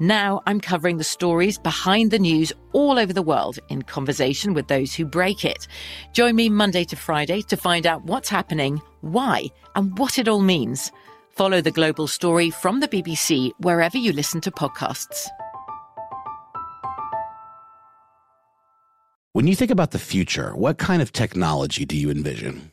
Now I'm covering the stories behind the news all over the world in conversation with those who break it. Join me Monday to Friday to find out what's happening, why, and what it all means. Follow The Global Story from the BBC wherever you listen to podcasts. When you think about the future, what kind of technology do you envision?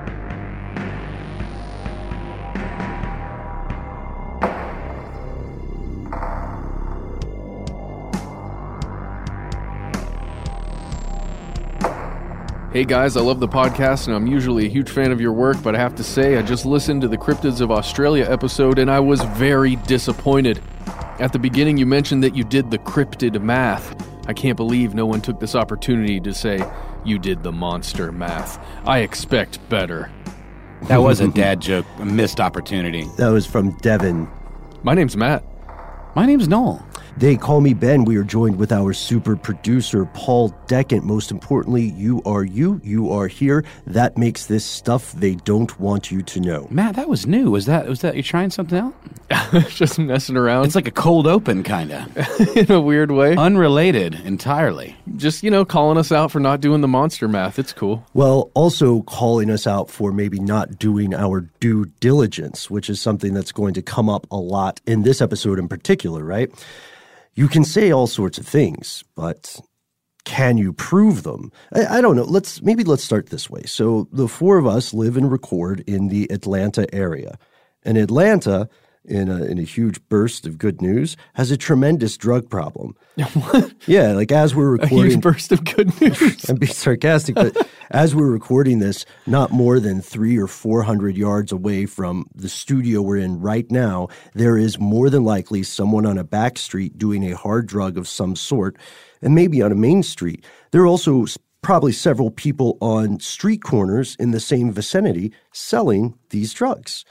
Hey guys, I love the podcast and I'm usually a huge fan of your work, but I have to say, I just listened to the Cryptids of Australia episode and I was very disappointed. At the beginning, you mentioned that you did the cryptid math. I can't believe no one took this opportunity to say you did the monster math. I expect better. That was a dad joke, a missed opportunity. That was from Devin. My name's Matt. My name's Noel. They call me Ben. We are joined with our super producer, Paul Decant. Most importantly, you are you. You are here. That makes this stuff they don't want you to know. Matt, that was new. Was that was that you trying something out? just messing around It's like a cold open kind of. in a weird way. Unrelated entirely. just, you know, calling us out for not doing the monster math. It's cool. Well, also calling us out for maybe not doing our due diligence, which is something that's going to come up a lot in this episode in particular, right? You can say all sorts of things, but can you prove them? I, I don't know. Let's maybe let's start this way. So the four of us live and record in the Atlanta area, and Atlanta, in a in a huge burst of good news, has a tremendous drug problem. Yeah, like as we're recording, A huge burst of good news. I'm being sarcastic, but as we're recording this, not more than three or four hundred yards away from the studio we're in right now, there is more than likely someone on a back street doing a hard drug of some sort, and maybe on a main street. There are also probably several people on street corners in the same vicinity selling these drugs.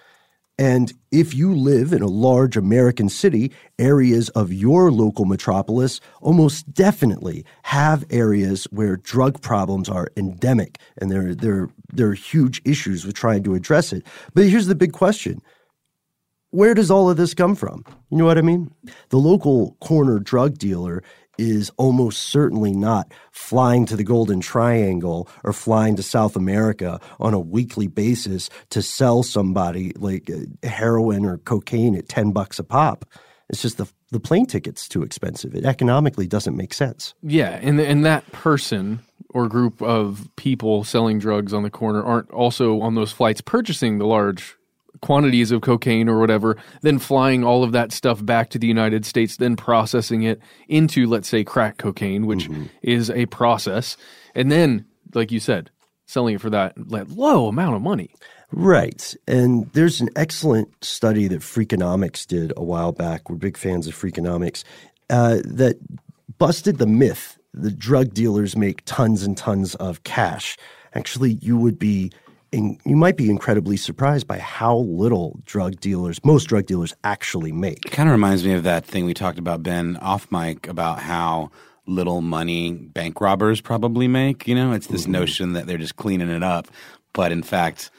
And if you live in a large American city, areas of your local metropolis almost definitely have areas where drug problems are endemic and there, there, there are huge issues with trying to address it. But here's the big question where does all of this come from? You know what I mean? The local corner drug dealer is almost certainly not flying to the Golden Triangle or flying to South America on a weekly basis to sell somebody like uh, heroin or cocaine at 10 bucks a pop. It's just the the plane ticket's too expensive. It economically doesn't make sense. Yeah, and and that person or group of people selling drugs on the corner aren't also on those flights purchasing the large quantities of cocaine or whatever, then flying all of that stuff back to the United States, then processing it into, let's say, crack cocaine, which mm-hmm. is a process, and then, like you said, selling it for that low amount of money. Right. And there's an excellent study that Freakonomics did a while back. We're big fans of Freakonomics uh, that busted the myth that drug dealers make tons and tons of cash. Actually, you would be in, you might be incredibly surprised by how little drug dealers, most drug dealers, actually make. It kind of reminds me of that thing we talked about, Ben, off mic, about how little money bank robbers probably make. You know, it's this mm-hmm. notion that they're just cleaning it up, but in fact,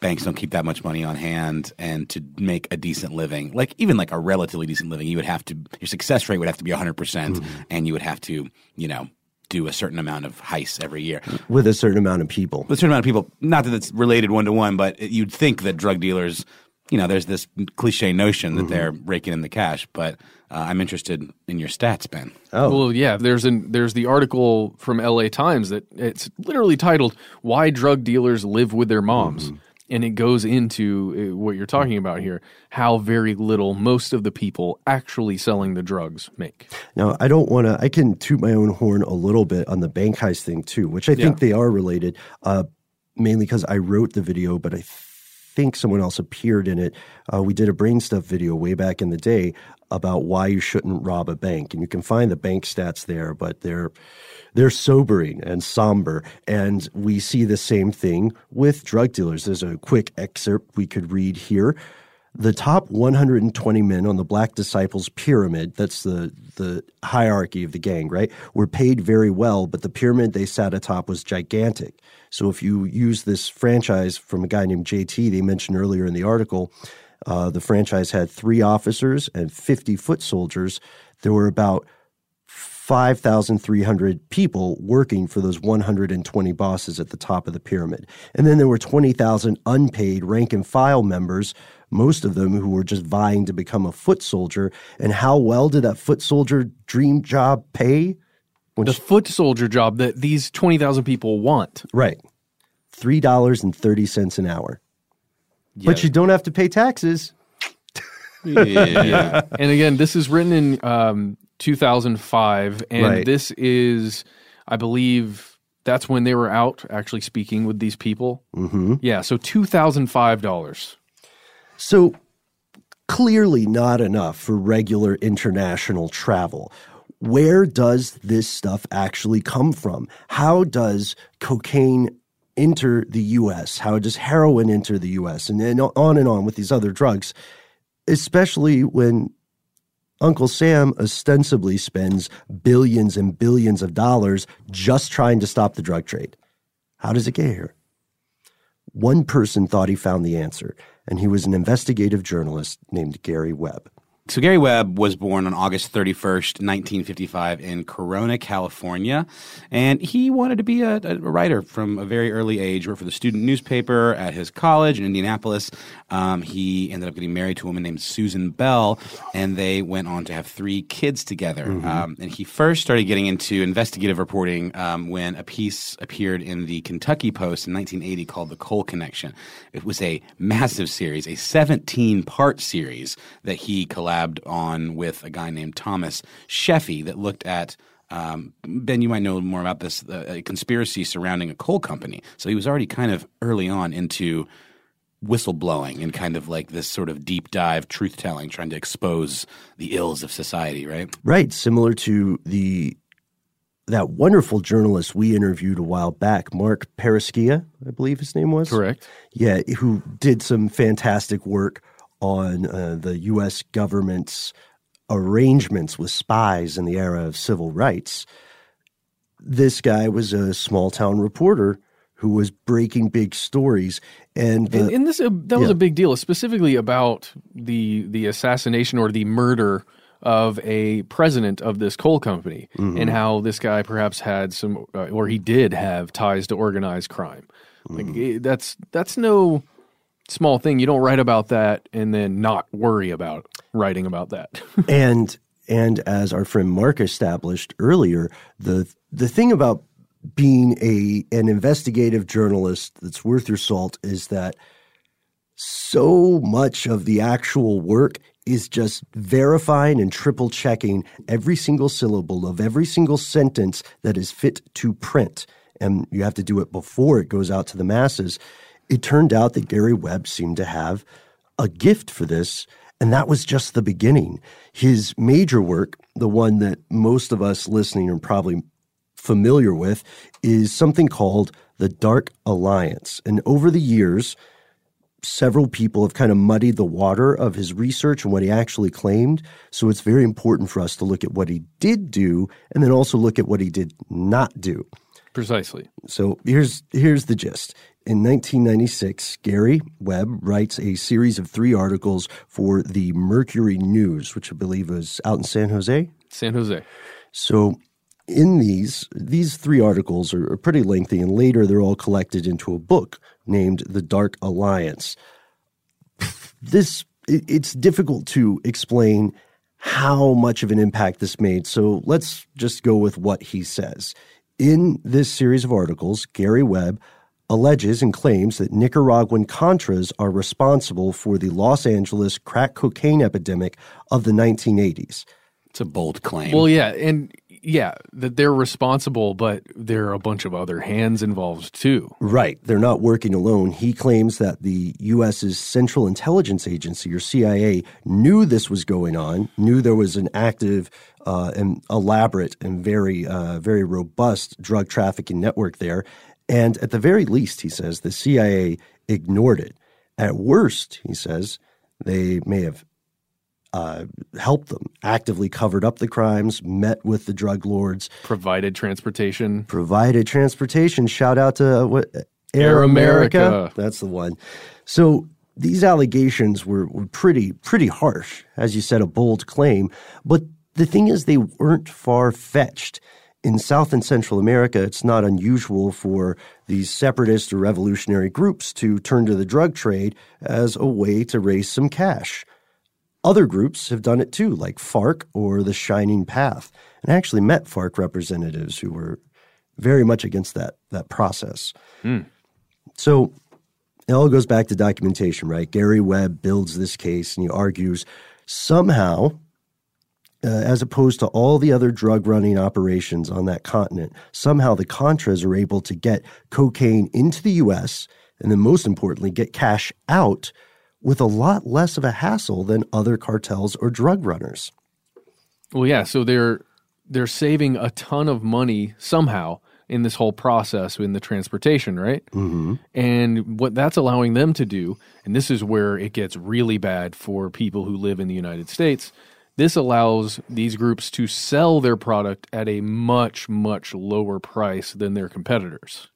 banks don't keep that much money on hand and to make a decent living like even like a relatively decent living you would have to your success rate would have to be 100% mm-hmm. and you would have to you know do a certain amount of heists every year with a certain amount of people. With a certain amount of people. Not that it's related one to one, but you'd think that drug dealers, you know, there's this cliche notion that mm-hmm. they're raking in the cash. But uh, I'm interested in your stats, Ben. Oh, well, yeah. There's an there's the article from L.A. Times that it's literally titled "Why Drug Dealers Live with Their Moms." Mm-hmm and it goes into uh, what you're talking about here how very little most of the people actually selling the drugs make now i don't want to i can toot my own horn a little bit on the bank heist thing too which i think yeah. they are related uh, mainly because i wrote the video but i think someone else appeared in it uh, we did a brain stuff video way back in the day about why you shouldn't rob a bank and you can find the bank stats there but they're they're sobering and somber. And we see the same thing with drug dealers. There's a quick excerpt we could read here. The top 120 men on the Black Disciples pyramid, that's the, the hierarchy of the gang, right, were paid very well, but the pyramid they sat atop was gigantic. So if you use this franchise from a guy named JT, they mentioned earlier in the article, uh, the franchise had three officers and 50 foot soldiers. There were about 5,300 people working for those 120 bosses at the top of the pyramid. And then there were 20,000 unpaid rank and file members, most of them who were just vying to become a foot soldier. And how well did that foot soldier dream job pay? Which, the foot soldier job that these 20,000 people want. Right. $3.30 an hour. Yeah. But you don't have to pay taxes. yeah. and again, this is written in um, 2005, and right. this is, I believe, that's when they were out actually speaking with these people. Mm-hmm. Yeah, so two thousand five dollars. So clearly not enough for regular international travel. Where does this stuff actually come from? How does cocaine enter the US? How does heroin enter the US? And then on and on with these other drugs, especially when Uncle Sam ostensibly spends billions and billions of dollars just trying to stop the drug trade. How does it get here? One person thought he found the answer, and he was an investigative journalist named Gary Webb. So Gary Webb was born on August 31st, 1955 in Corona, California. And he wanted to be a, a, writer from a very early age. Worked for the student newspaper at his college in Indianapolis. Um, he ended up getting married to a woman named Susan Bell, and they went on to have three kids together. Mm-hmm. Um, and he first started getting into investigative reporting um, when a piece appeared in the Kentucky Post in 1980 called The Coal Connection. It was a massive series, a 17 part series that he collabed collabed on with a guy named Thomas Sheffey that looked at um, ben, you might know more about this uh, a conspiracy surrounding a coal company. So he was already kind of early on into whistleblowing and kind of like this sort of deep dive truth telling, trying to expose the ills of society, right? Right. Similar to the that wonderful journalist we interviewed a while back, Mark Paraskeva, I believe his name was. Correct. Yeah, who did some fantastic work on uh, the U.S. government's arrangements with spies in the era of civil rights. This guy was a small town reporter who was breaking big stories, and, the, and, and this uh, that was yeah. a big deal, specifically about the the assassination or the murder of a president of this coal company, mm-hmm. and how this guy perhaps had some, uh, or he did have ties to organized crime. Like mm-hmm. that's that's no small thing. You don't write about that and then not worry about writing about that. and and as our friend Mark established earlier, the the thing about being a an investigative journalist that's worth your salt is that so much of the actual work is just verifying and triple checking every single syllable of every single sentence that is fit to print. And you have to do it before it goes out to the masses. It turned out that Gary Webb seemed to have a gift for this, and that was just the beginning. His major work, the one that most of us listening are probably familiar with, is something called the Dark Alliance. And over the years, several people have kind of muddied the water of his research and what he actually claimed. So it's very important for us to look at what he did do and then also look at what he did not do. Precisely. So here's here's the gist. In 1996, Gary Webb writes a series of three articles for the Mercury News, which I believe was out in San Jose. San Jose. So in these, these three articles are, are pretty lengthy, and later they're all collected into a book named The Dark Alliance. This it, it's difficult to explain how much of an impact this made. So let's just go with what he says. In this series of articles, Gary Webb alleges and claims that Nicaraguan Contras are responsible for the Los Angeles crack cocaine epidemic of the 1980s. It's a bold claim. Well, yeah, and yeah, that they're responsible, but there are a bunch of other hands involved too. Right. They're not working alone. He claims that the U.S.'s Central Intelligence Agency, or CIA, knew this was going on, knew there was an active uh, and elaborate and very, uh, very robust drug trafficking network there. And at the very least, he says, the CIA ignored it. At worst, he says, they may have uh, helped them, actively covered up the crimes, met with the drug lords, Provided transportation. provided transportation. Shout out to uh, what Air, Air America. America. That's the one. So these allegations were, were pretty pretty harsh, as you said, a bold claim. But the thing is, they weren't far fetched. In South and Central America, it's not unusual for these separatist or revolutionary groups to turn to the drug trade as a way to raise some cash. Other groups have done it too, like FARC or the Shining Path. And I actually met FARC representatives who were very much against that that process. So it all goes back to documentation, right? Gary Webb builds this case and he argues somehow, uh, as opposed to all the other drug running operations on that continent, somehow the Contras are able to get cocaine into the U.S. and then, most importantly, get cash out with a lot less of a hassle than other cartels or drug runners. Well, yeah, so they're they're saving a ton of money somehow in this whole process in the transportation, right? Mm-hmm. And what that's allowing them to do, and this is where it gets really bad for people who live in the United States. This allows these groups to sell their product at a much, much lower price than their competitors.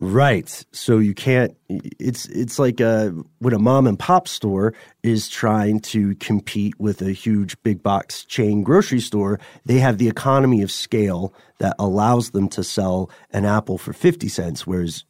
Right. So you can't. It's it's like uh, a, when a mom and pop store is trying to compete with a huge big box chain grocery store. They have the economy of scale that allows them to sell an apple for fifty cents, whereas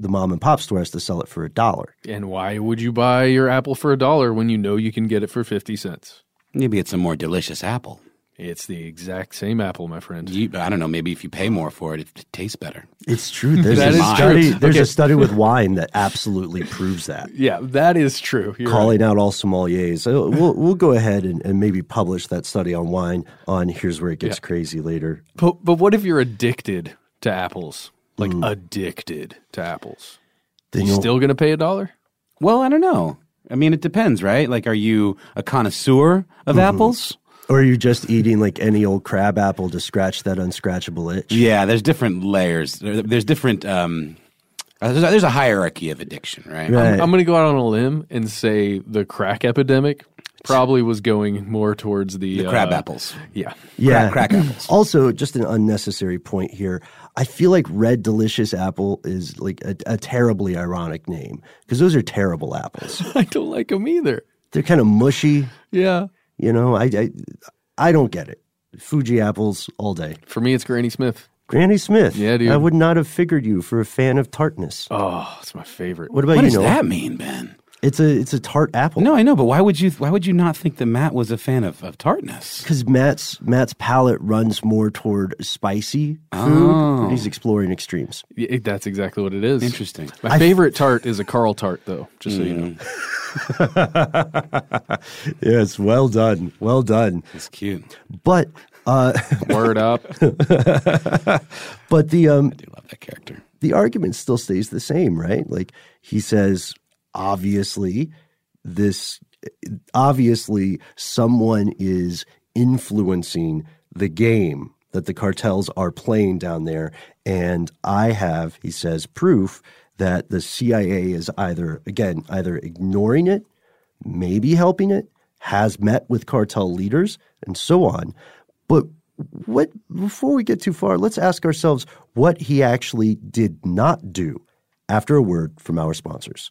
the mom and pop store has to sell it for a dollar. And why would you buy your apple for a dollar when you know you can get it for 50 cents? Maybe it's a more delicious apple. It's the exact same apple, my friend. You, I don't know. Maybe if you pay more for it, it tastes better. It's true. There's That a is study. true. There's Okay. a study with wine that absolutely proves that. Yeah, that is true. You're right. calling out all sommeliers. We'll we'll go ahead and, and maybe publish that study on wine on here's where it gets Yeah. crazy later. But, but what if you're addicted to apples? Like hmm. addicted to apples? Then you still going to pay a dollar? Well, I don't know. I mean, it depends, right? Like, are you a connoisseur of mm-hmm. apples? Or are you just eating like any old crab apple to scratch that unscratchable itch? Yeah, there's different layers. There's different. Um, uh, there's, a, there's a hierarchy of addiction, right? Right. I'm going to go out on a limb and say the crack epidemic probably was going more towards the, The crab uh, apples. Yeah. Yeah. crack apples. Also, just an unnecessary point here. I feel like Red Delicious Apple is like a, a terribly ironic name because those are terrible apples. I don't like them either. They're kind of mushy. Yeah. You know, I, I I don't get it. Fuji apples all day. For me, it's Granny Smith. Granny Smith. Yeah, dude. I would not have figured you for a fan of tartness. Oh, it's my favorite. What about What you, What does Noah? that mean, Ben? It's a it's a tart apple. No, I know, but why would you why would you not think that Matt was a fan of, of tartness? because Matt's Matt's palate runs more toward spicy food. Oh. and He's exploring extremes. Yeah, that's exactly what it is. Interesting. My favorite tart is a Carl tart, though. Just so you know. Yes, well done, well done. It's cute. But uh, Word up. but the um I do love that character. the argument still stays the same, right? Like he says, obviously, this obviously someone is influencing the game that the cartels are playing down there. And I have, he says, proof that the CIA is either, again, either ignoring it, maybe helping it, has met with cartel leaders, and so on. But what before we get too far, let's ask ourselves what he actually did not do after a word from our sponsors.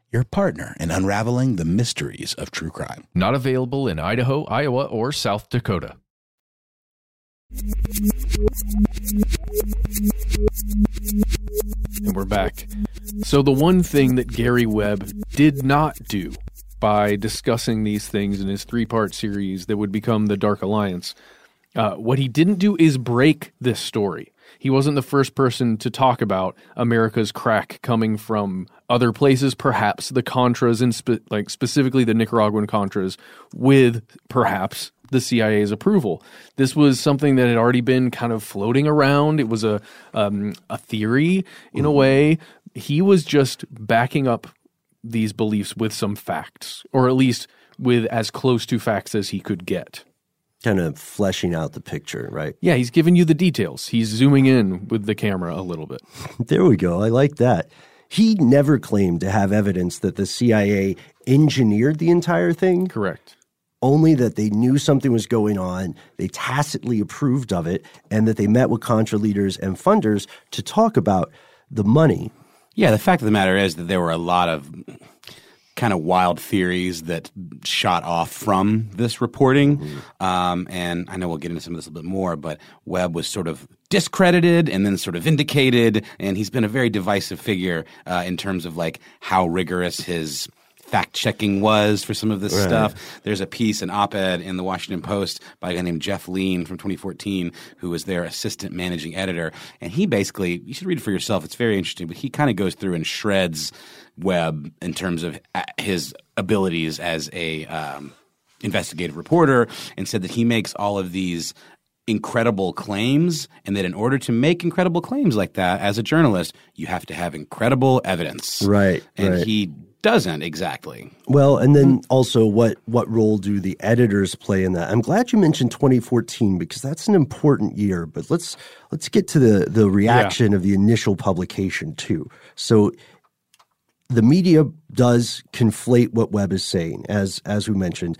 your partner in unraveling the mysteries of true crime. Not available in Idaho, Iowa, or South Dakota. And we're back. So, the one thing that Gary Webb did not do by discussing these things in his three part series that would become the Dark Alliance, uh, what he didn't do is break this story. He wasn't the first person to talk about America's crack coming from other places, perhaps the Contras, and spe- like specifically the Nicaraguan Contras, with perhaps the CIA's approval. This was something that had already been kind of floating around. It was a um, a theory in a way. He was just backing up these beliefs with some facts, or at least with as close to facts as he could get. Kind of fleshing out the picture, right? Yeah, he's giving you the details. He's zooming in with the camera a little bit. There we go. I like that. He never claimed to have evidence that the CIA engineered the entire thing, Correct. only that they knew something was going on, they tacitly approved of it, and that they met with Contra leaders and funders to talk about the money. Yeah, the fact of the matter is that there were a lot of kind of wild theories that shot off from this reporting. Mm-hmm. Um, and I know we'll get into some of this a little bit more, but Webb was sort of discredited and then sort of vindicated, and he's been a very divisive figure uh, in terms of like how rigorous his fact checking was for some of this stuff. There's a piece, an op ed in the Washington Post by a guy named Jeff Leen from 2014, who was their assistant managing editor. And he basically, you should read it for yourself. It's very interesting, but he kind of goes through and shreds Webb in terms of uh, his abilities as a um, investigative reporter and said that he makes all of these incredible claims and that in order to make incredible claims like that as a journalist you have to have incredible evidence Right, and right. he doesn't exactly Well, and then also what what role do the editors play in that? I'm glad you mentioned 2014 because that's an important year. But let's let's get to the the reaction of the initial publication too. So the media does conflate what Webb is saying, as as we mentioned.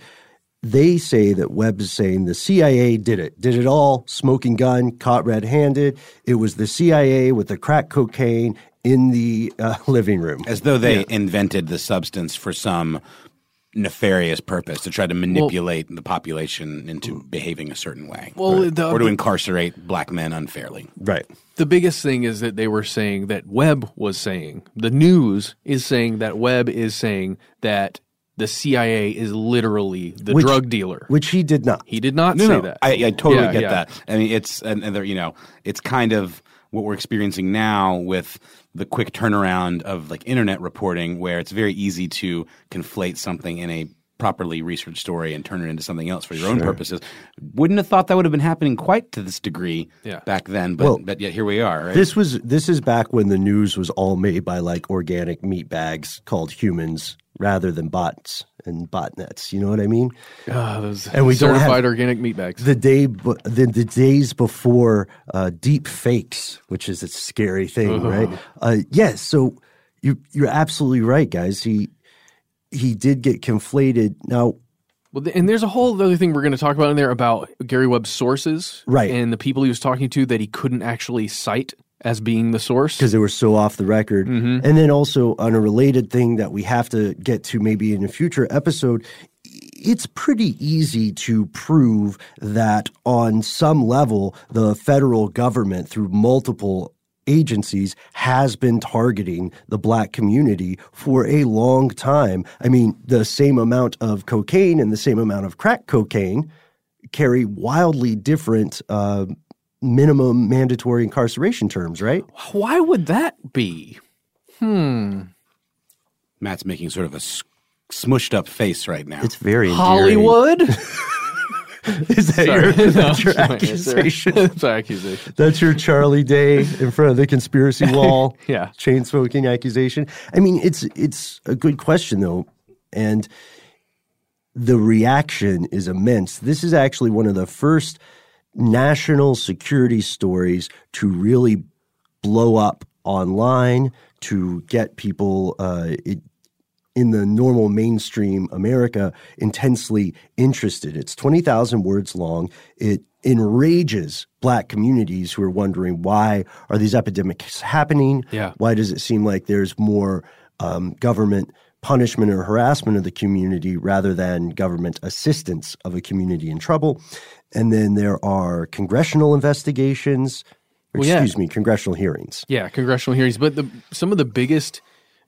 They say that Webb is saying the CIA did it, did it all, smoking gun, caught red-handed. It was the CIA with the crack cocaine in the uh, living room. as though they invented the substance for some nefarious purpose to try to manipulate the population into behaving a certain way Well, or, the- or to incarcerate black men unfairly Right. the biggest thing is that they were saying that Webb was saying the news is saying that Webb is saying that the CIA is literally the Which- drug dealer. Which he did not. he did not no, say no, that. I, I totally Yeah, get yeah. that. I mean, it's and, and there, you know, it's kind of what we're experiencing now with the quick turnaround of like internet reporting, where it's very easy to conflate something in a properly researched story and turn it into something else for your own purposes. Wouldn't have thought that would have been happening quite to this degree Yeah. back then, but Well, but yet here we are. Right? This was this is back when the news was all made by like organic meat bags called humans rather than bots and botnets. You know what I mean? Ah, those And we don't have- certified organic meat bags. The day the, the days before uh, deep fakes, which is a scary thing, right? Uh, yes. so you you're absolutely right, guys. He he did get conflated. Now Well, and there's a whole other thing we're going to talk about in there about Gary Webb's sources, Right. And the people he was talking to that he couldn't actually cite as being the source. because they were so off the record. And then also on a related thing that we have to get to maybe in a future episode, it's pretty easy to prove that on some level the federal government through multiple agencies has been targeting the black community for a long time. I mean, the same amount of cocaine and the same amount of crack cocaine carry wildly different uh, minimum mandatory incarceration terms, right? Why would that be? Hmm. Matt's making sort of a s- smushed up face right now. It's very. Hollywood? Is that your, No, that's your it's fine. accusation? It's our accusation. That's your Charlie Day in front of the conspiracy wall. Yeah. chain smoking accusation. I mean, it's it's a good question though, and the reaction is immense. This is actually one of the first national security stories to really blow up online to get people uh, it, in the normal mainstream America intensely interested. It's 20,000 words long. It enrages black communities who are wondering why are these epidemics happening? Yeah. Why does it seem like there's more um, government punishment or harassment of the community rather than government assistance of a community in trouble? And then there are congressional investigations, Well, yeah. excuse me, congressional hearings. Yeah, congressional hearings. But the, some of the biggest,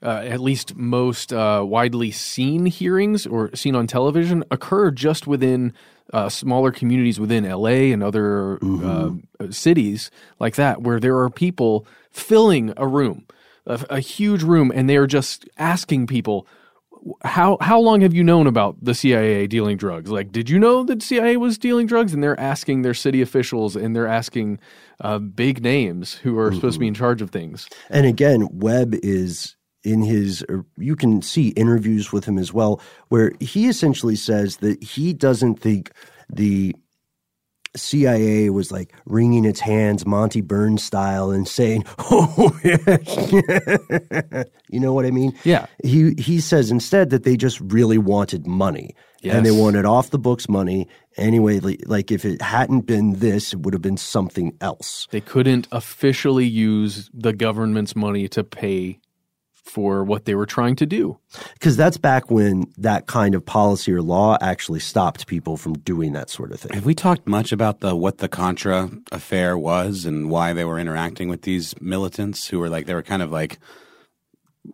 uh, at least most uh, widely seen hearings or seen on television occur just within uh, smaller communities within LA and other uh, cities like that, where there are people filling a room, a, a huge room, and they are just asking people. How how long have you known about the CIA dealing drugs? Like, did you know that CIA was dealing drugs? And they're asking their city officials, and they're asking uh, big names who are supposed to be in charge of things. And again, Webb is in his, or you can see interviews with him as well, where he essentially says that he doesn't think the CIA was like wringing its hands, Monty Burns style, and saying, "Oh, yeah." you know what I mean?" Yeah. He he says instead that they just really wanted money, and they wanted off the books money anyway. Like if it hadn't been this, it would have been something else. They couldn't officially use the government's money to pay for what they were trying to do. Because that's back when that kind of policy or law actually stopped people from doing that sort of thing. Have we talked much about the what the Contra affair was and why they were interacting with these militants who were like they were kind of like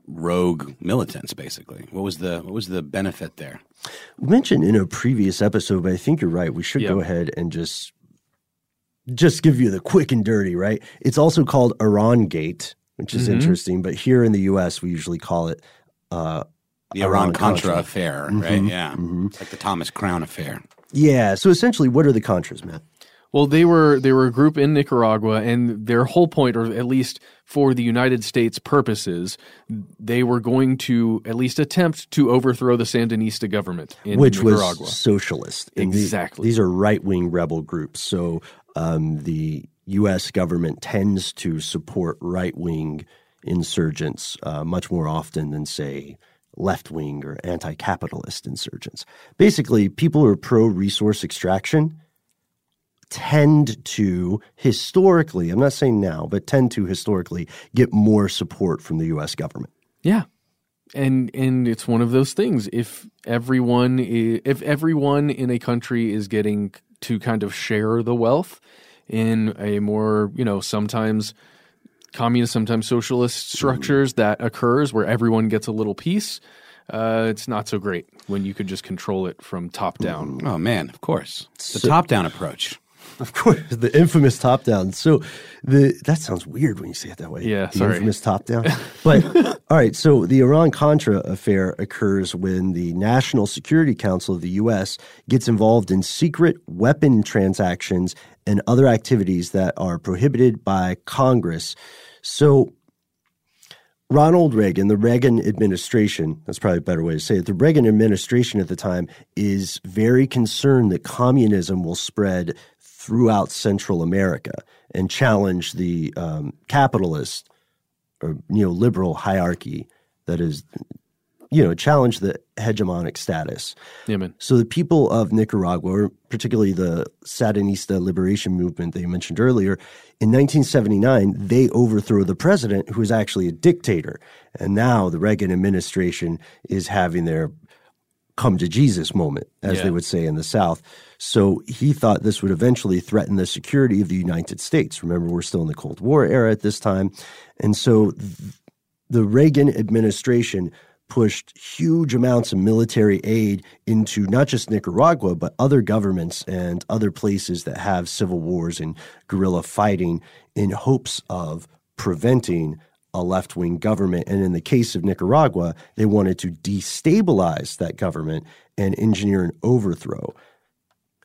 rogue militants basically. What was the what was the benefit there? We mentioned in a previous episode, but I think you're right. We should Yep. go ahead and just just give you the quick and dirty, right? It's also called Iran Gate, which is Mhm. interesting, but here in the US we usually call it uh The Iran Iran-Contra. Affair, right? Mhm, Yeah. mhm. Like the Thomas Crown affair. yeah, so essentially what are the contras, Matt? Well, they were they were a group in Nicaragua, and their whole point, or at least for the United States purposes, they were going to at least attempt to overthrow the Sandinista government in which Nicaragua. was socialist. And the- Exactly. these are right wing rebel groups. So um, the U.S. government tends to support right wing insurgents uh, much more often than, say, left wing or anti capitalist insurgents. Basically, people who are pro resource extraction tend to historically, I'm not saying now, but tend to historically get more support from the U.S. government. Yeah. And and it's one of those things. If everyone if everyone in a country is getting to kind of share the wealth in a more, you know, sometimes communist, sometimes socialist structures that occurs where everyone gets a little piece, uh, it's not so great when you could just control it from top down. Oh man, of course. The So- top down approach. Of course, the infamous top down. So the that sounds weird when you say it that way. Yeah, the sorry. infamous top down. But all right, so the Iran Contra affair occurs when the National Security Council of the U.S. gets involved in secret weapon transactions and other activities that are prohibited by Congress. So Ronald Reagan, the Reagan administration, that's probably a better way to say it, the Reagan administration at the time is very concerned that communism will spread throughout Central America and challenge the um, capitalist or neoliberal hierarchy that is, you know, challenge the hegemonic status. Yeah, man. So the people of Nicaragua, or particularly the Sandinista liberation movement that you mentioned earlier, in 1979, they overthrow the president who is actually a dictator. And now the Reagan administration is having their come to Jesus moment, as Yeah. they would say in the South. So he thought this would eventually threaten the security of the United States. Remember, we're still in the Cold War era at this time. And so th- the Reagan administration pushed huge amounts of military aid into not just Nicaragua, but other governments and other places that have civil wars and guerrilla fighting in hopes of preventing a left wing government. And in the case of Nicaragua, they wanted to destabilize that government and engineer an overthrow.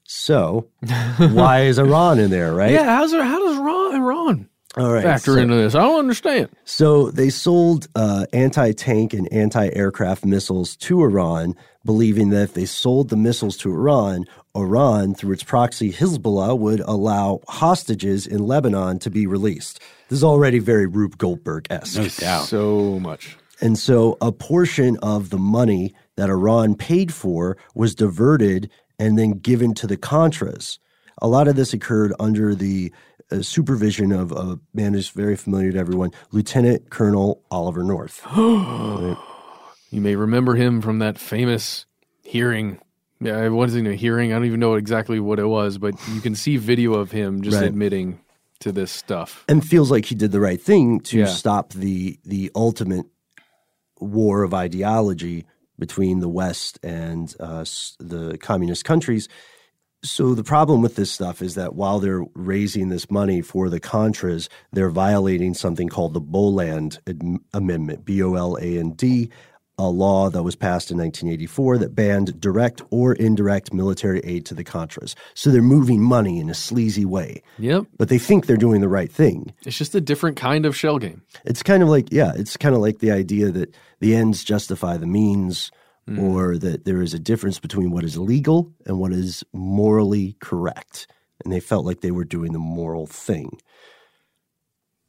So, why is Iran in there, right? Yeah, how's how does Iran, Iran All right. factor so- into this? I don't understand. So they sold uh, anti tank and anti aircraft missiles to Iran, believing that if they sold the missiles to Iran, Iran, through its proxy Hezbollah, would allow hostages in Lebanon to be released. This is already very Rube Goldberg esque. No doubt. So much. And so a portion of the money that Iran paid for was diverted and then given to the Contras. A lot of this occurred under the uh, supervision of a man who's very familiar to everyone, Lieutenant Colonel Oliver North. You may remember him from that famous hearing. Yeah, it wasn't a hearing. I don't even know exactly what it was, but you can see video of him just Right. admitting to this stuff. and feels like he did the right thing to Yeah. stop the the ultimate war of ideology between the West and uh, the communist countries. So the problem with this stuff is that while they're raising this money for the Contras, they're violating something called the Boland Ad- Amendment, B O L A N D, a law that was passed in 1984 that banned direct or indirect military aid to the Contras. So they're moving money in a sleazy way, Yep. but they think they're doing the right thing. It's just a different kind of shell game. It's kind of like, yeah, it's kind of like the idea that the ends justify the means, Hmm. or that there is a difference between what is legal and what is morally correct. And they felt like they were doing the moral thing.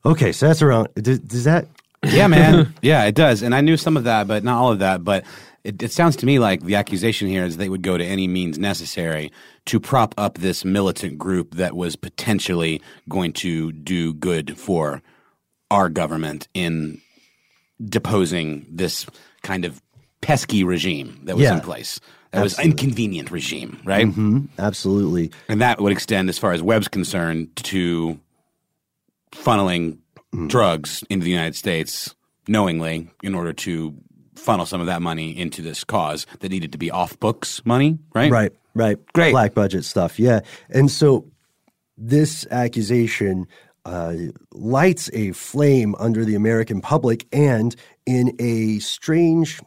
Okay, so that's around. Does, does that? yeah, man. Yeah, it does. And I knew some of that, but not all of that. But it, it sounds to me like the accusation here is they would go to any means necessary to prop up this militant group that was potentially going to do good for our government in deposing this kind of pesky regime that was Yeah. in place. That was inconvenient regime, right? Absolutely. And that would extend, as far as Webb's concerned, to funneling drugs into the United States knowingly in order to funnel some of that money into this cause that needed to be off books money, right? Right, right. Great. Black budget stuff. Yeah. And so this accusation uh, lights a flame under the American public and in a strange,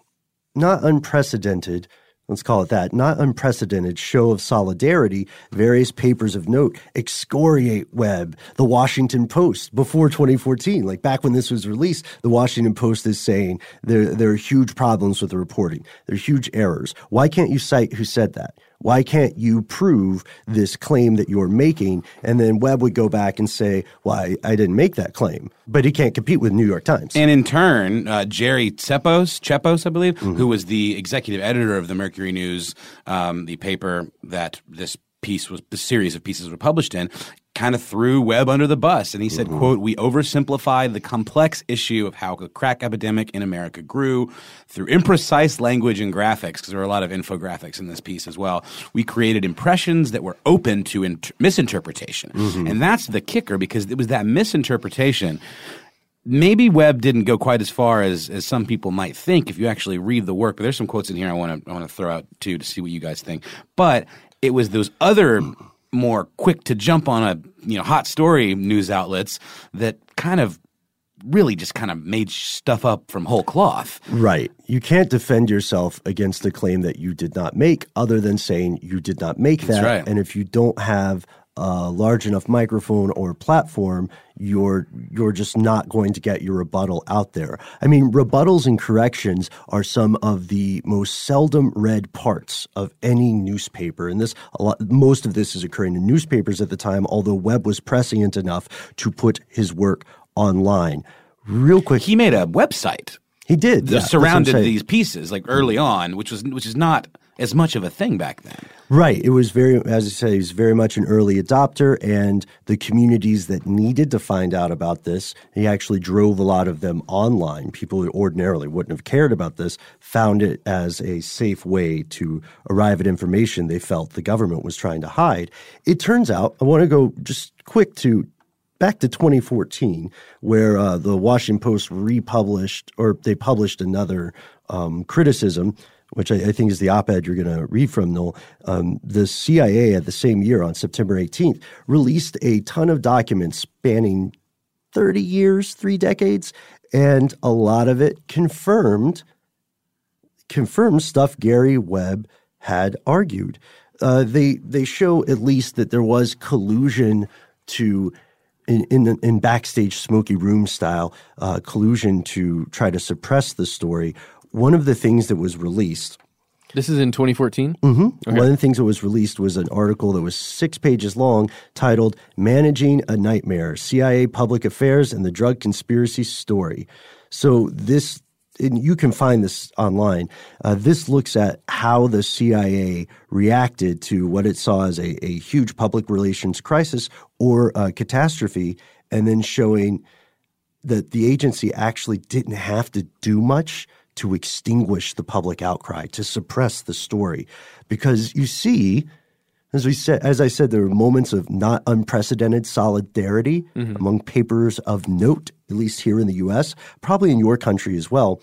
not unprecedented, let's call it that, not unprecedented show of solidarity, various papers of note excoriate Webb, the Washington Post before 2014. Like back when this was released, the Washington Post is saying there, there are huge problems with the reporting. There are huge errors. Why can't you cite who said that? Why can't you prove this claim that you're making? And then Webb would go back and say, well, I, I didn't make that claim. But he can't compete with New York Times. And in turn, uh, Jerry Tsepos, Chepos, I believe, Mm-hmm. who was the executive editor of the Mercury News, um, the paper that this piece was, the series of pieces were published in, kind of threw Webb under the bus. And he said, Mm-hmm. quote, we oversimplified the complex issue of how the crack epidemic in America grew through imprecise language and graphics, because there were a lot of infographics in this piece as well. We created impressions that were open to int- misinterpretation. Mm-hmm. And that's the kicker, because it was that misinterpretation maybe Webb didn't go quite as far as, as some people might think if you actually read the work. But there's some quotes in here I want to I want to throw out too to see what you guys think. But it was those other more quick to jump on a you know hot story news outlets that kind of really just kind of made stuff up from whole cloth. Right. You can't defend yourself against a claim that you did not make other than saying you did not make that. right. And if you don't have a large enough microphone or platform, you're you're just not going to get your rebuttal out there. I mean, rebuttals and corrections are some of the most seldom read parts of any newspaper. And this a lot, most of this is occurring in newspapers at the time, although Webb was prescient enough to put his work online. Real quick, He made a website he did. that yeah, that's what I'm surrounded these pieces like early on, which was which is not as much of a thing back then. Right. It was very, as I say, he was very much an early adopter, and the communities that needed to find out about this, he actually drove a lot of them online. People who ordinarily wouldn't have cared about this found it as a safe way to arrive at information they felt the government was trying to hide. It turns out, I want to go just quick to back to 2014, where uh, the Washington Post republished, or they published another um, criticism, which I, I think is the op ed you're going to read from, Noel. Um, the CIA at the same year, on September 18th, released a ton of documents spanning 30 years, three decades, and a lot of it confirmed confirms stuff Gary Webb had argued. Uh, they they show at least that there was collusion to in in, in backstage smoky room style uh, collusion to try to suppress the story. One of the things that was released This is in 2014. one of the things that was released was an article that was six pages long titled Managing a Nightmare CIA Public Affairs and the Drug Conspiracy Story. So, this, and you can find this online. Uh, this looks at how the CIA reacted to what it saw as a, a huge public relations crisis or catastrophe, and then showing that the agency actually didn't have to do much to extinguish the public outcry, to suppress the story. Because you see, as we said, as I said, there were moments of not unprecedented solidarity mm-hmm. among papers of note, at least here in the U.S., probably in your country as well.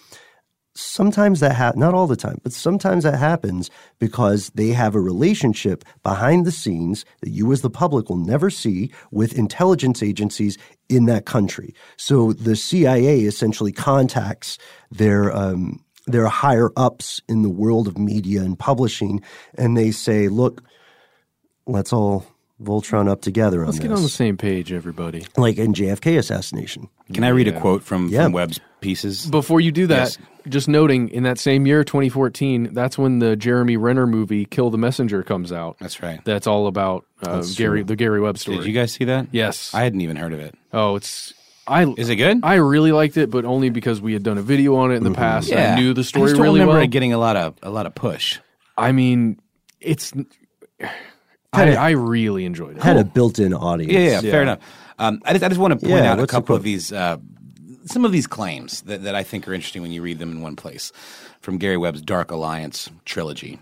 Sometimes that happens, not all the time, but sometimes that happens because they have a relationship behind the scenes that you as the public will never see with intelligence agencies in that country. So the CIA essentially contacts their um, their higher ups in the world of media and publishing, and they say, "Look, let's all Voltron up together on Let's this." get on the same page, everybody. like in JFK assassination. Can I read a quote from, Yeah. from Webb's pieces? Before you do that, Yes. just noting in that same year, 2014, that's when the Jeremy Renner movie "Kill the Messenger" comes out. That's right. That's all about uh, Gary, the Gary Webb story. Did you guys see that? Yes. I hadn't even heard of it. oh, it's I. Is it good? I really liked it, but only because we had done a video on it in the past. I knew the I story just don't really remember well. it getting a lot of a lot of push. I mean, it's. I, I really enjoyed it. Had a built-in audience. Yeah, yeah, fair enough. Um, I just I just want to point Yeah, out a couple quote? of these uh, some of these claims that, that I think are interesting when you read them in one place from Gary Webb's Dark Alliance trilogy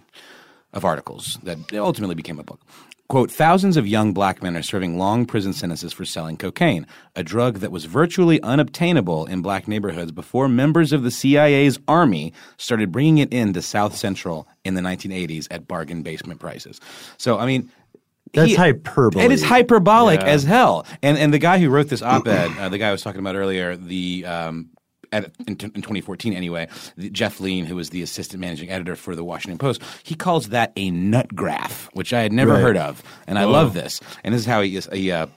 of articles that ultimately became a book. Quote, thousands of young black men are serving long prison sentences for selling cocaine, a drug that was virtually unobtainable in black neighborhoods before members of the CIA's army started bringing it into South Central in the 1980s at bargain basement prices. So, I mean, That's he- hyperbole. It is hyperbolic Yeah. as hell. And and the guy who wrote this op-ed, uh, the guy I was talking about earlier, the um, at, in, in 2014 anyway, the, Jeff Leen, who was the assistant managing editor for the Washington Post, he calls that a nut graph, which I had never Right. heard of, and I love this. And this is how he, is- he uh,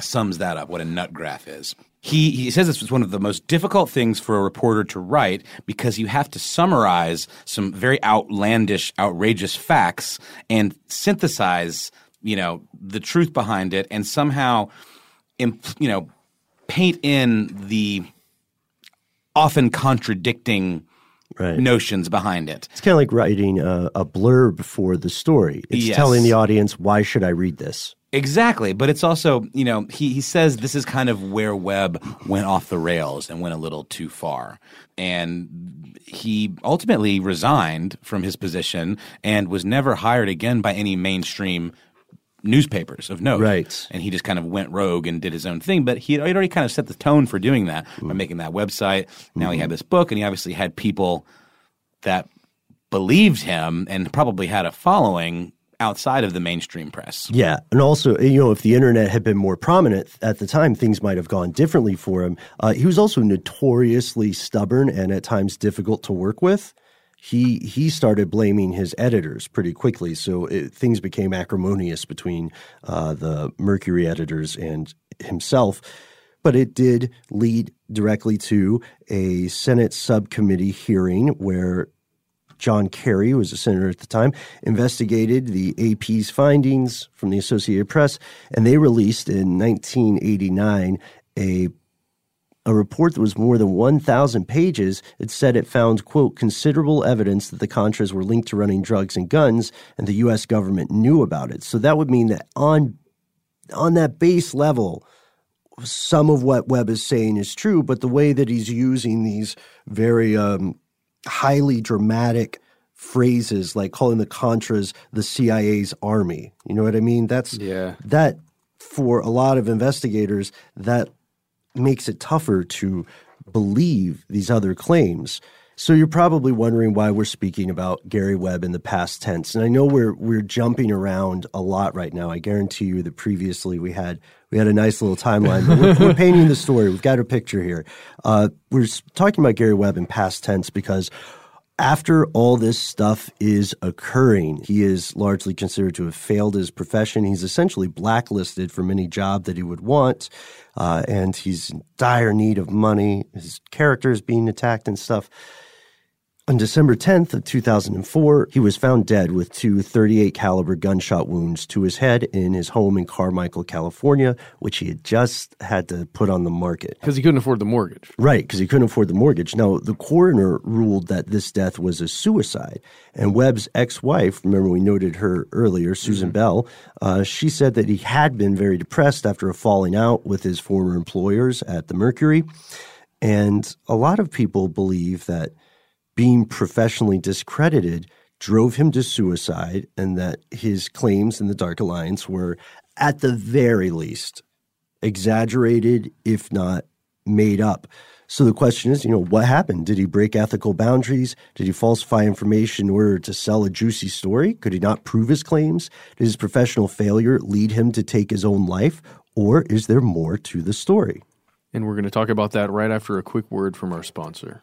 sums that up. What a nut graph is. He, he says this was one of the most difficult things for a reporter to write because you have to summarize some very outlandish, outrageous facts and synthesize, you know, the truth behind it and somehow, imp, you know, paint in the often contradicting Right. notions behind it. It's kind of like writing a, a blurb for the story. It's Yes. telling the audience, why should I read this? Exactly, but it's also you know he he says this is kind of where Webb went off the rails and went a little too far, and he ultimately resigned from his position and was never hired again by any mainstream newspapers of note. Right. and he just kind of went rogue and did his own thing. But he had already kind of set the tone for doing that by making that website. Now he had this book, and he obviously had people that believed him and probably had a following outside of the mainstream press. Yeah. And also, you know, if the internet had been more prominent at the time, things might have gone differently for him. Uh, he was also notoriously stubborn and at times difficult to work with. He he started blaming his editors pretty quickly, so it, things became acrimonious between uh, the Mercury editors and himself. But it did lead directly to a Senate subcommittee hearing where John Kerry, who was a senator at the time, investigated the AP's findings from the Associated Press, and they released in 1989 a a report that was more than 1,000 pages. It said it found, quote, considerable evidence that the Contras were linked to running drugs and guns, and the U.S. government knew about it. So that would mean that on on that base level, some of what Webb is saying is true, but the way that he's using these very um, highly dramatic phrases like calling the Contras the CIA's army. You know what I mean? That's Yeah. that for a lot of investigators that makes it tougher to believe these other claims. So you're probably wondering why we're speaking about Gary Webb in the past tense. And I know we're we're jumping around a lot right now. I guarantee you that previously we had we had a nice little timeline, but we're, we're painting the story. We've got a picture here. Uh, we're talking about Gary Webb in past tense because after all this stuff is occurring, he is largely considered to have failed his profession. He's essentially blacklisted from any job that he would want, uh, and he's in dire need of money. His character is being attacked and stuff. On December 10th of 2004, he was found dead with two 38 caliber gunshot wounds to his head in his home in Carmichael, California, which he had just had to put on the market. Because he couldn't afford the mortgage. Right, because he couldn't afford the mortgage. Now, the coroner ruled that this death was a suicide. And Webb's ex wife, remember we noted her earlier, Susan Bell, uh, she said that he had been very depressed after a falling out with his former employers at the Mercury. And a lot of people believe that being professionally discredited drove him to suicide and that his claims in the Dark Alliance were, at the very least, exaggerated, if not made up. So the question is, you know, what happened? Did he break ethical boundaries? Did he falsify information in order to sell a juicy story? Could he not prove his claims? Did his professional failure lead him to take his own life? Or is there more to the story? And we're going to talk about that right after a quick word from our sponsor.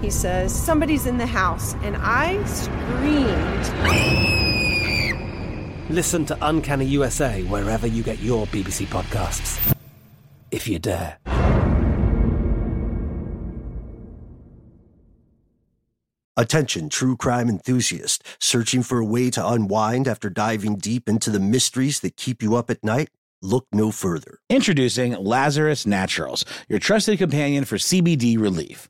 He says, Somebody's in the house, and I screamed. Listen to Uncanny USA wherever you get your BBC podcasts, if you dare. Attention, true crime enthusiast, searching for a way to unwind after diving deep into the mysteries that keep you up at night? Look no further. Introducing Lazarus Naturals, your trusted companion for CBD relief.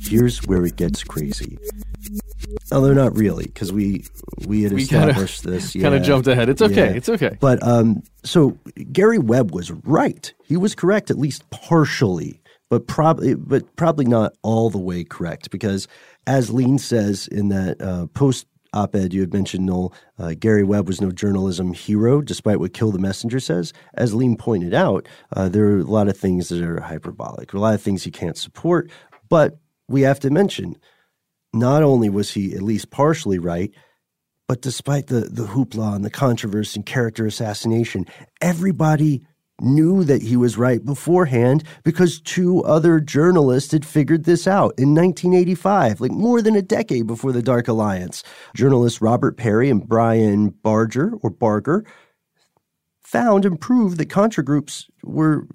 Here's where it gets crazy. Although not really, because we we had We established kinda- this. kinda jumped ahead. It's okay, it's okay. But um, so Gary Webb was right. He was correct at least partially, but probably but probably not all the way correct because, as Leen says in that uh, post op-ed you had mentioned, Noel, uh, Gary Webb was no journalism hero, despite what Kill the Messenger says. As Leen pointed out, uh, there are a lot of things that are hyperbolic, a lot of things he can't support. But we have to mention, not only was he at least partially right, but despite the, the hoopla and the controversy and character assassination, everybody knew that he was right beforehand because two other journalists had figured this out in 1985, like more than a decade before the Dark Alliance. Journalists Robert Parry and Brian Barger or Barger found and proved that Contra groups were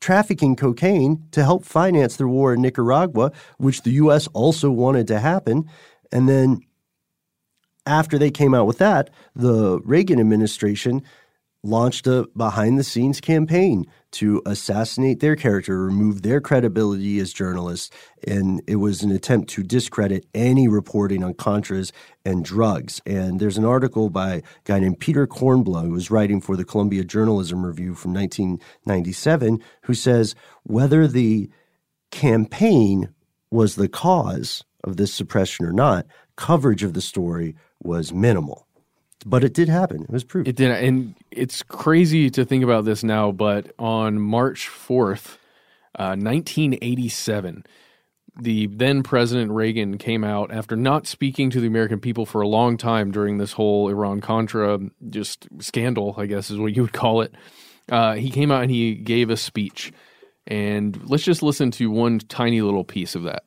trafficking cocaine to help finance their war in Nicaragua, which the U.S. also wanted to happen. And then after they came out with that, the Reagan administration launched a behind the scenes campaign to assassinate their character, remove their credibility as journalists. And it was an attempt to discredit any reporting on Contras and drugs. And there's an article by a guy named Peter Kornbluh, who was writing for the Columbia Journalism Review from 1997, who says whether the campaign was the cause of this suppression or not, coverage of the story was minimal. But it did happen. It was proved. It did, and it's crazy to think about this now. But on March fourth, uh, nineteen eighty-seven, the then President Reagan came out after not speaking to the American people for a long time during this whole Iran Contra just scandal, I guess is what you would call it. Uh, he came out and he gave a speech, and let's just listen to one tiny little piece of that.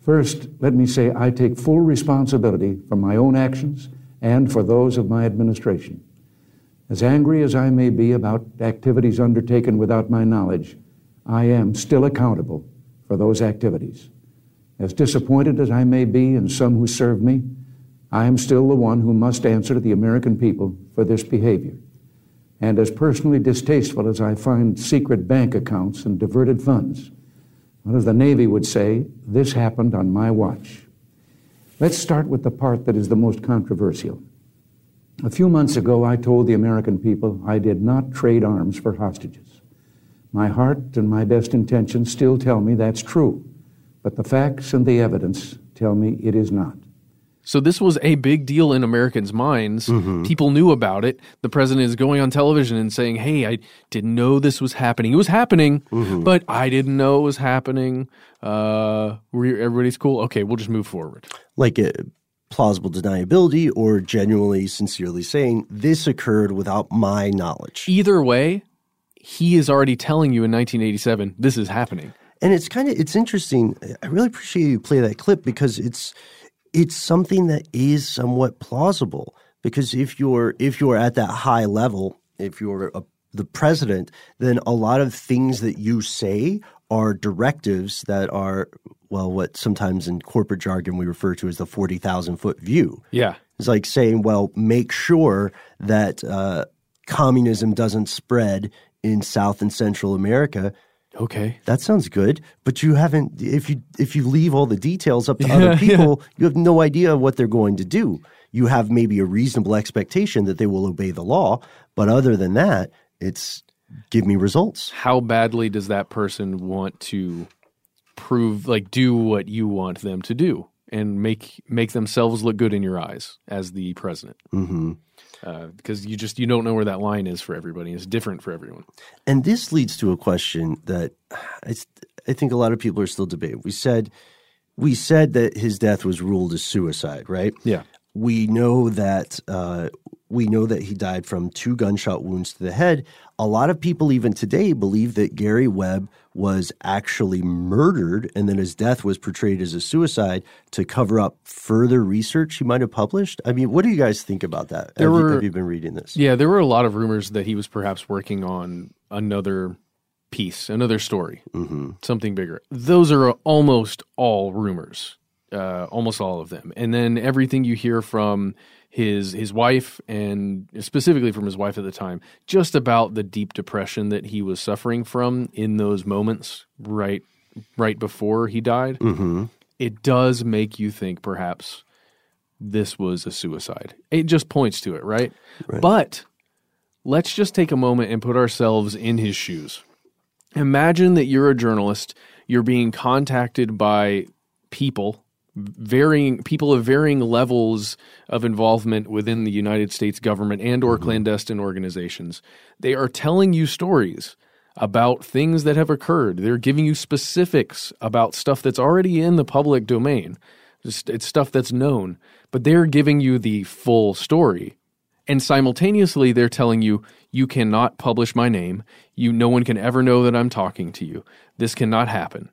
First, let me say I take full responsibility for my own actions and for those of my administration. As angry as I may be about activities undertaken without my knowledge, I am still accountable for those activities. As disappointed as I may be in some who serve me, I am still the one who must answer to the American people for this behavior. And as personally distasteful as I find secret bank accounts and diverted funds, well, as the Navy would say, this happened on my watch. Let's start with the part that is the most controversial. A few months ago, I told the American people I did not trade arms for hostages. My heart and my best intentions still tell me that's true, but the facts and the evidence tell me it is not. So this was a big deal in Americans' minds. Mm-hmm. People knew about it. The president is going on television and saying, "Hey, I didn't know this was happening. It was happening, Mm-hmm. but I didn't know it was happening. Uh, everybody's cool. Okay, we'll just move forward." Like a plausible deniability or genuinely sincerely saying this occurred without my knowledge. Either way, he is already telling you in 1987 this is happening. and it's kind of it's interesting. I really appreciate you play that clip because it's it's something that is somewhat plausible. Because if you're if you're at that high level if you're a, the president then a lot of things that you say are directives that are well what sometimes in corporate jargon we refer to as the 40,000 foot view Yeah. It's like saying, well, make sure that uh, communism doesn't spread in South and Central America. Okay. That sounds good, but you haven't. If you if you leave all the details up to Yeah, other yeah. people, you have no idea what they're going to do. You have maybe a reasonable expectation that they will obey the law, but other than that, it's give me results. How badly does that person want to prove like do what you want them to do and make make themselves look good in your eyes as the president? hmm Uh, because you just you don't know where that line is for everybody. It's different for everyone. And this leads to a question that I, I think a lot of people are still debating. We said we said that his death was ruled as suicide, right? Yeah. We know that uh, we know that he died from two gunshot wounds to the head. A lot of people, even today, believe that Gary Webb was actually murdered and that his death was portrayed as a suicide to cover up further research he might have published. I mean, what do you guys think about that? There have, you, have you been reading this? Yeah, there were a lot of rumors that he was perhaps working on another piece, another story, mm-hmm. something bigger. Those are almost all rumors, uh, almost all of them. And then everything you hear from his his wife and specifically from his wife at the time, just about the deep depression that he was suffering from in those moments right right before he died. Mm-hmm. It does make you think perhaps this was a suicide. It just points to it, right? Right. But let's just take a moment and put ourselves in his shoes. Imagine that you're a journalist, you're being contacted by people varying people of varying levels of involvement within the United States government and or mm-hmm. clandestine organizations. They are telling you stories about things that have occurred. They're giving you specifics about stuff that's already in the public domain. Just, it's stuff that's known, but they're giving you the full story. And simultaneously they're telling you you cannot publish my name. You no one can ever know that I'm talking to you. This cannot happen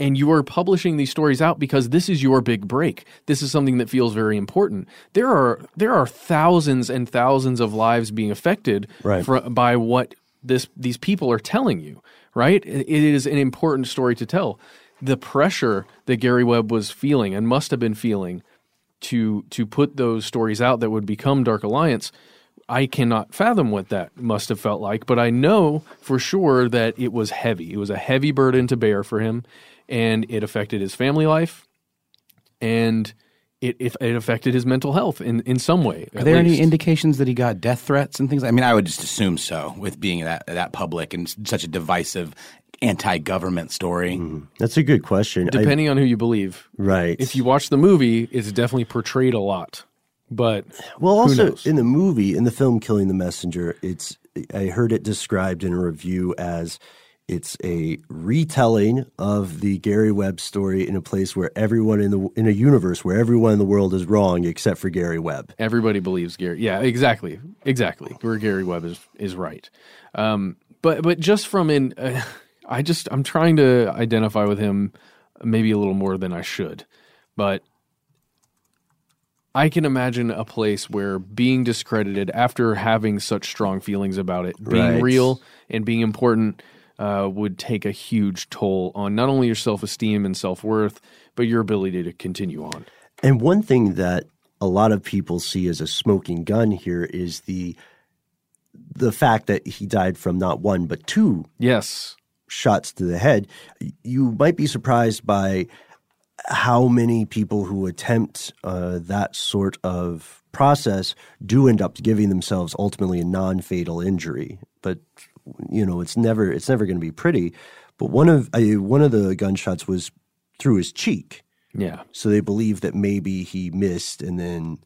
and you are publishing these stories out because this is your big break. This is something that feels very important. There are there are thousands and thousands of lives being affected Right. fr- by what this these people are telling you. Right? It it is an important story to tell. The pressure that Gary Webb was feeling and must have been feeling to to put those stories out that would become Dark Alliance. I cannot fathom what that must have felt like, but I know for sure that it was heavy. It was a heavy burden to bear for him, and it affected his family life, and it it, it affected his mental health in, in some way. Are at there any indications that he got death threats and things? I mean, I would just assume so with being that that public and such a divisive anti-government story. Mm-hmm. That's a good question. I- Depending on who you believe, right. if you watch the movie, it's definitely portrayed a lot. But Well, who also knows? in the movie, in the film "Killing the Messenger," it's I heard it described in a review as it's a retelling of the Gary Webb story in a place where everyone in the in a universe where everyone in the world is wrong except for Gary Webb. Everybody believes Gary. Yeah, exactly, exactly. Where Gary Webb is is right. Um, but but just from in, uh, I just I'm trying to identify with him maybe a little more than I should, but I can imagine a place where being discredited after having such strong feelings about it, being Right. real and being important, uh, would take a huge toll on not only your self esteem and self worth, but your ability to continue on. And one thing that a lot of people see as a smoking gun here is the the fact that he died from not one but two Yes. shots to the head. You might be surprised by how many people who attempt uh, that sort of process do end up giving themselves ultimately a non-fatal injury. But you know, it's never it's never going to be pretty. But one of uh, one of the gunshots was through his cheek. Yeah. So they believe that maybe he missed and then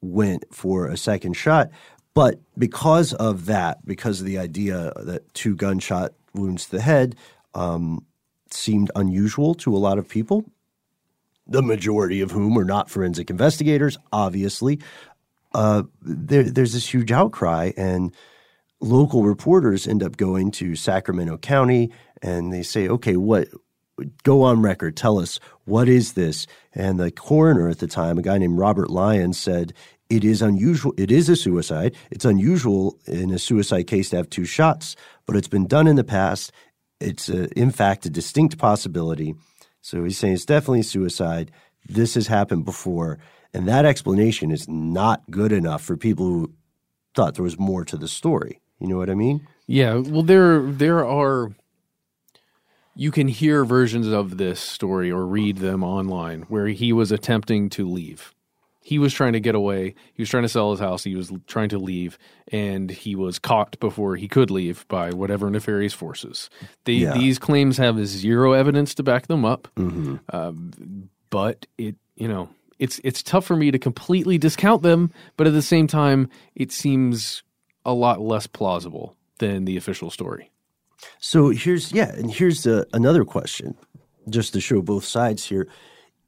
went for a second shot. But because of that, because of the idea that two gunshot wounds to the head um, seemed unusual to a lot of people, the majority of whom are not forensic investigators, obviously, uh, there, there's this huge outcry, and local reporters end up going to Sacramento County and they say, okay, what go on record, tell us what is this? And the coroner at the time, a guy named Robert Lyons, said it is unusual. It is a suicide. It's unusual in a suicide case to have two shots, but it's been done in the past. It's a, in fact a distinct possibility. So he's saying it's definitely suicide. This has happened before, and that explanation is not good enough for people who thought there was more to the story. You know what I mean? Yeah. Well, there there are you can hear versions of this story or read them online where he was attempting to leave. He was trying to get away. He was trying to sell his house. He was trying to leave, and he was caught before he could leave by whatever nefarious forces. They, Yeah. These claims have zero evidence to back them up, Mm-hmm. um, but it you know it's it's tough for me to completely discount them. But at the same time, it seems a lot less plausible than the official story. So here's yeah, and here's uh another question, just to show both sides here.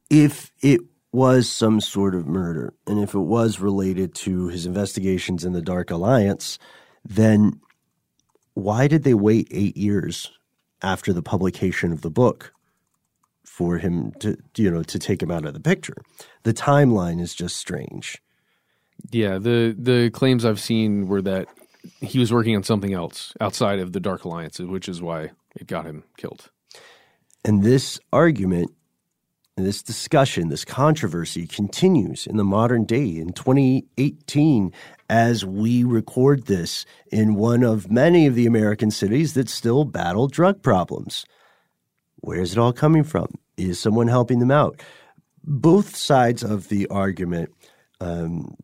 If it was some sort of murder, and if it was related to his investigations in the Dark Alliance, then why did they wait eight years after the publication of the book for him to you know to take him out of the picture? The timeline is just strange. Yeah, the the claims I've seen were that he was working on something else outside of the Dark Alliance, which is why it got him killed. And this argument, this discussion, this controversy continues in the modern day in 2018 as we record this in one of many of the American cities that still battle drug problems. Where's it all coming from? Is someone helping them out? Both sides of the argument, um,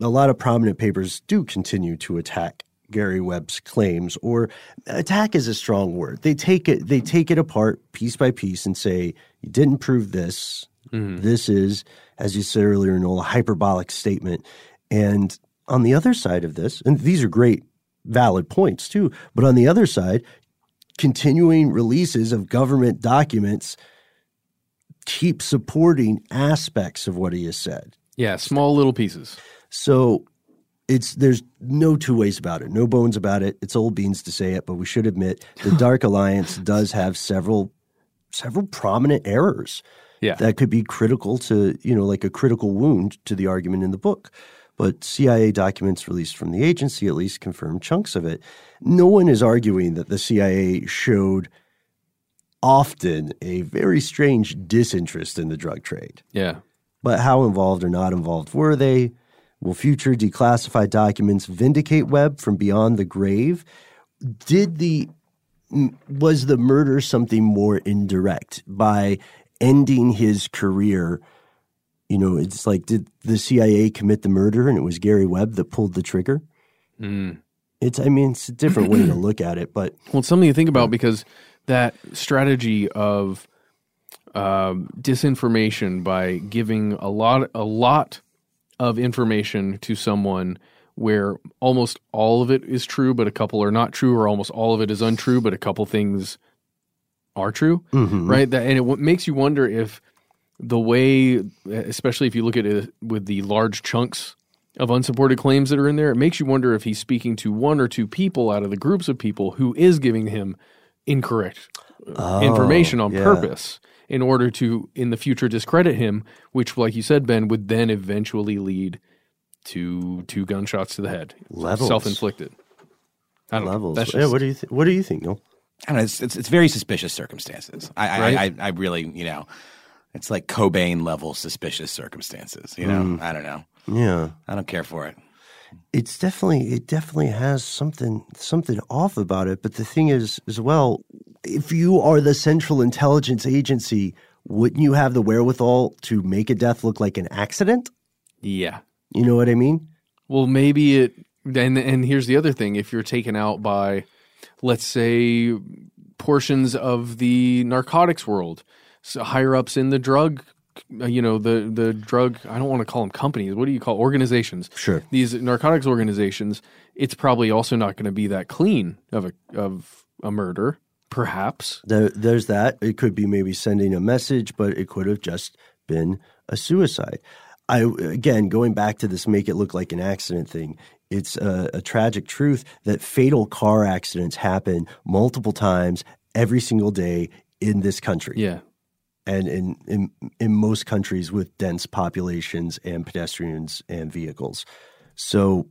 a lot of prominent papers do continue to attack Gary Webb's claims, or attack is a strong word. They take it they take it apart piece by piece and say you didn't prove this. Mm-hmm. This is, as you said earlier, Noel, a hyperbolic statement. And on the other side of this, and these are great, valid points too. But on the other side, continuing releases of government documents keep supporting aspects of what he has said. Yeah, small little pieces. So it's there's no two ways about it, no bones about it. It's old beans to say it, but we should admit the Dark Alliance does have several several prominent errors Yeah. that could be critical to you know like a critical wound to the argument in the book. But CIA documents released from the agency at least confirm chunks of it. No one is arguing that the CIA showed often a very strange disinterest in the drug trade. Yeah. But how involved or not involved were they? Will future declassified documents vindicate Webb from beyond the grave? Did the was the murder something more indirect by ending his career? You know, it's like did the CIA commit the murder and it was Gary Webb that pulled the trigger? Mm. It's I mean it's a different way to look at it, but Well, it's something to think about because that strategy of um, disinformation by giving a lot a lot of information to someone where almost all of it is true, but a couple are not true, or almost all of it is untrue, but a couple things are true, Mhm. right? That and it w- makes you wonder if the way, especially if you look at it with the large chunks of unsupported claims that are in there, it makes you wonder if he's speaking to one or two people out of the groups of people who is giving him incorrect Oh, information on yeah. purpose in order to in the future discredit him, which, like you said, Ben, would then eventually lead to two gunshots to the head, Levels. self-inflicted. I don't know. levels. That's yeah, what do you think? What do you think, Noel? I don't know. It's, it's, it's very suspicious circumstances. I, I, Right? I, I really, you know, it's like Cobain level suspicious circumstances. You know, Mm. I don't know. Yeah. I don't care for it. it's definitely it definitely has something something off about it but the thing is as well if you are the central intelligence agency wouldn't you have the wherewithal to make a death look like an accident Yeah. you know what i mean Well, maybe it And and here's the other thing: if you're taken out by, let's say, portions of the narcotics world, so higher ups in the drug, uh, you know, the the drug. I don't want to call them companies. What do you call organizations? Sure. These narcotics organizations. It's probably also not going to be that clean of a of a murder. Perhaps There, there's that. It could be maybe sending a message, but it could have just been a suicide. I again going back to this make it look like an accident thing. It's a, a tragic truth that fatal car accidents happen multiple times every single day in this country. Yeah. And in, in in most countries with dense populations and pedestrians and vehicles. So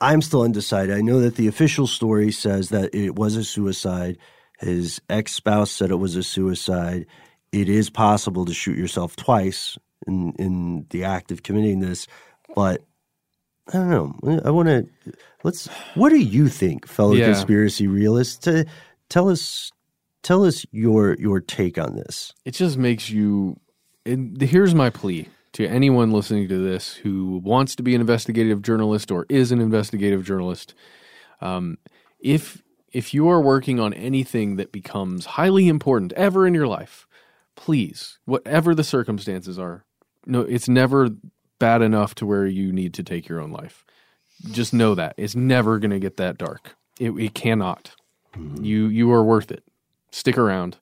I'm still undecided. I know that the official story says that it was a suicide. His ex spouse said it was a suicide. It is possible to shoot yourself twice in, in the act of committing this, but I don't know. I want to let's. What do you think, fellow Yeah. conspiracy realists? To tell us, tell us your your take on this. it just makes you and here's my plea to anyone listening to this who wants to be an investigative journalist or is an investigative journalist um, if if you are working on anything that becomes highly important ever in your life please whatever the circumstances are no it's never bad enough to where you need to take your own life. Just know that. It's never going to get that dark. It, it cannot. You you are worth it. Stick around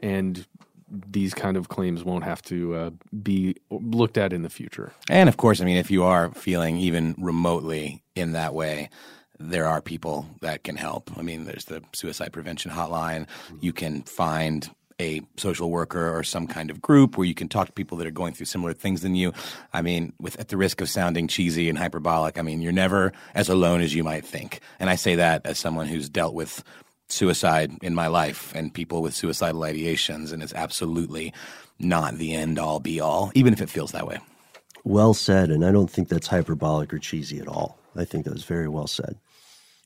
and these kind of claims won't have to uh, be looked at in the future. And of course, I mean, if you are feeling even remotely in that way, there are people that can help. I mean, there's the suicide prevention hotline. You can find a social worker or some kind of group where you can talk to people that are going through similar things than you. I mean, with at the risk of sounding cheesy and hyperbolic, I mean, you're never as alone as you might think. And I say that as someone who's dealt with suicide in my life and people with suicidal ideations, and it's absolutely not the end all be all, even if it feels that way. Well said, and I don't think that's hyperbolic or cheesy at all. I think that was very well said.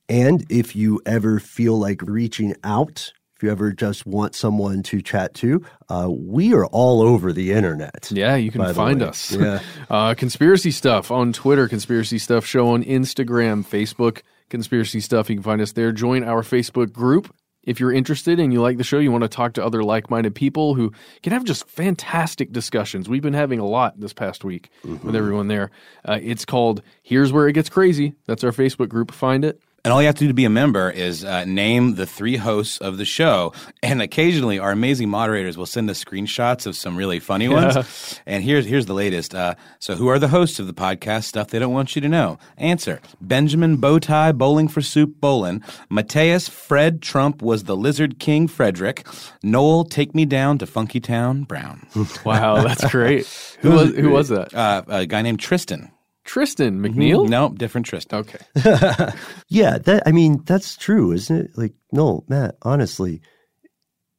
And if you ever feel like reaching out, if you ever just want someone to chat to, uh, we are all over the internet. Yeah, you can find way. us. Yeah. uh, conspiracy stuff on Twitter, conspiracy stuff show on Instagram, Facebook, conspiracy stuff. You can find us there. Join our Facebook group. If you're interested and you like the show, you want to talk to other like minded people who can have just fantastic discussions. We've been having a lot this past week with everyone there. Uh, it's called Here's Where It Gets Crazy. That's our Facebook group. Find it. And all you have to do to be a member is uh, name the three hosts of the show. And occasionally, our amazing moderators will send us screenshots of some really funny Yeah. ones. And here's here's the latest. Uh, so, who are the hosts of the podcast? Stuff they don't want you to know. Answer: Benjamin Bowtie Bowling for Soup Bolin, Mateus Fred Trump was the Lizard King Frederick, Noel Take Me Down to Funky Town Brown. Wow, that's great. Who was who was that? Uh, a guy named Tristan. Tristan McNeil? No, different Tristan. Okay. Yeah, that I mean that's true, isn't it? Like, no, Matt. Honestly,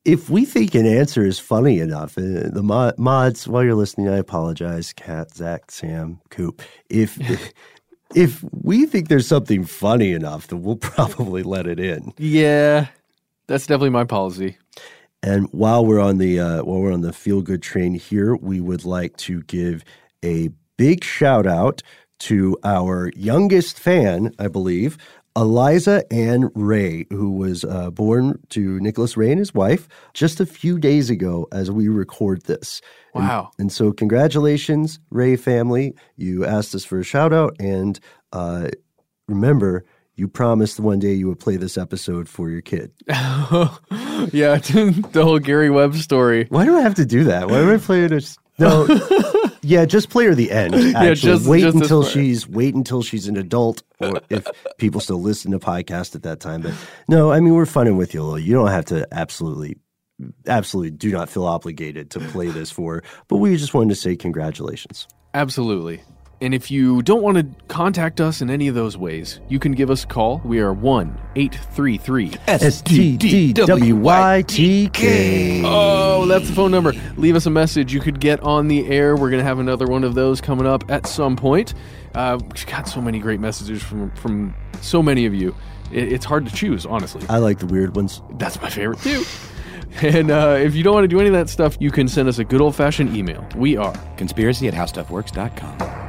if we think an answer is funny enough, uh, the mod, mods, while you're listening, I apologize, Kat, Zach, Sam, Coop. If if we think there's something funny enough, then we'll probably let it in. Yeah, that's definitely my policy. And while we're on the uh, while we're on the feel good train here, we would like to give a big shout out to our youngest fan, I believe, Eliza Ann Ray, who was uh, born to Nicholas Ray and his wife just a few days ago as we record this. And- Wow. And, so, congratulations, Ray family. You asked us for a shout out, and uh, remember. You promised one day you would play this episode for your kid. yeah, the whole Gary Webb story. Why do I have to do that? Why do I play it? As, no, yeah, just play her the end. Actually, Yeah, just- wait just until she's wait until she's an adult, or if people still listen to podcasts at that time. But no, I mean we're funning with you a little. You don't have to absolutely, absolutely do not feel obligated to play this for. her. But we just wanted to say congratulations. Absolutely. And if you don't want to contact us in any of those ways, you can give us a call. We are 1 833 STDWYTK. Oh, that's the phone number. Leave us a message. You could get on the air. We're going to have another one of those coming up at some point. Uh, we've got so many great messages from, from so many of you. It, it's hard to choose, honestly. I like the weird ones. That's my favorite too. And uh, if you don't want to do any of that stuff, you can send us a good old fashioned email. We are Conspiracy at howstuffworks.com.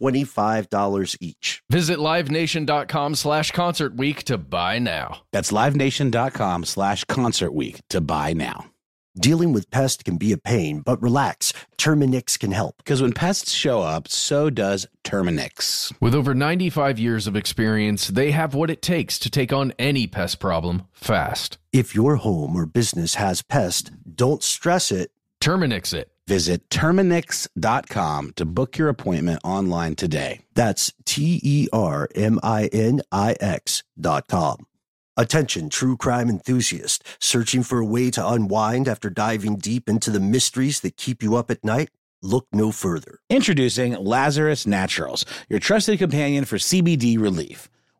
$25 each. Visit livenation.com slash concert week to buy now. That's livenation.com slash concert week to buy now. Dealing with pests can be a pain, but relax. Terminix can help. Because when pests show up, so does Terminix. With over 95 years of experience, they have what it takes to take on any pest problem fast. If your home or business has pests, don't stress it. Terminix it. Visit Terminix.com to book your appointment online today. That's T E R M I N I X dot com. Attention, true crime enthusiast, searching for a way to unwind after diving deep into the mysteries that keep you up at night? Look no further. Introducing Lazarus Naturals, your trusted companion for CBD relief.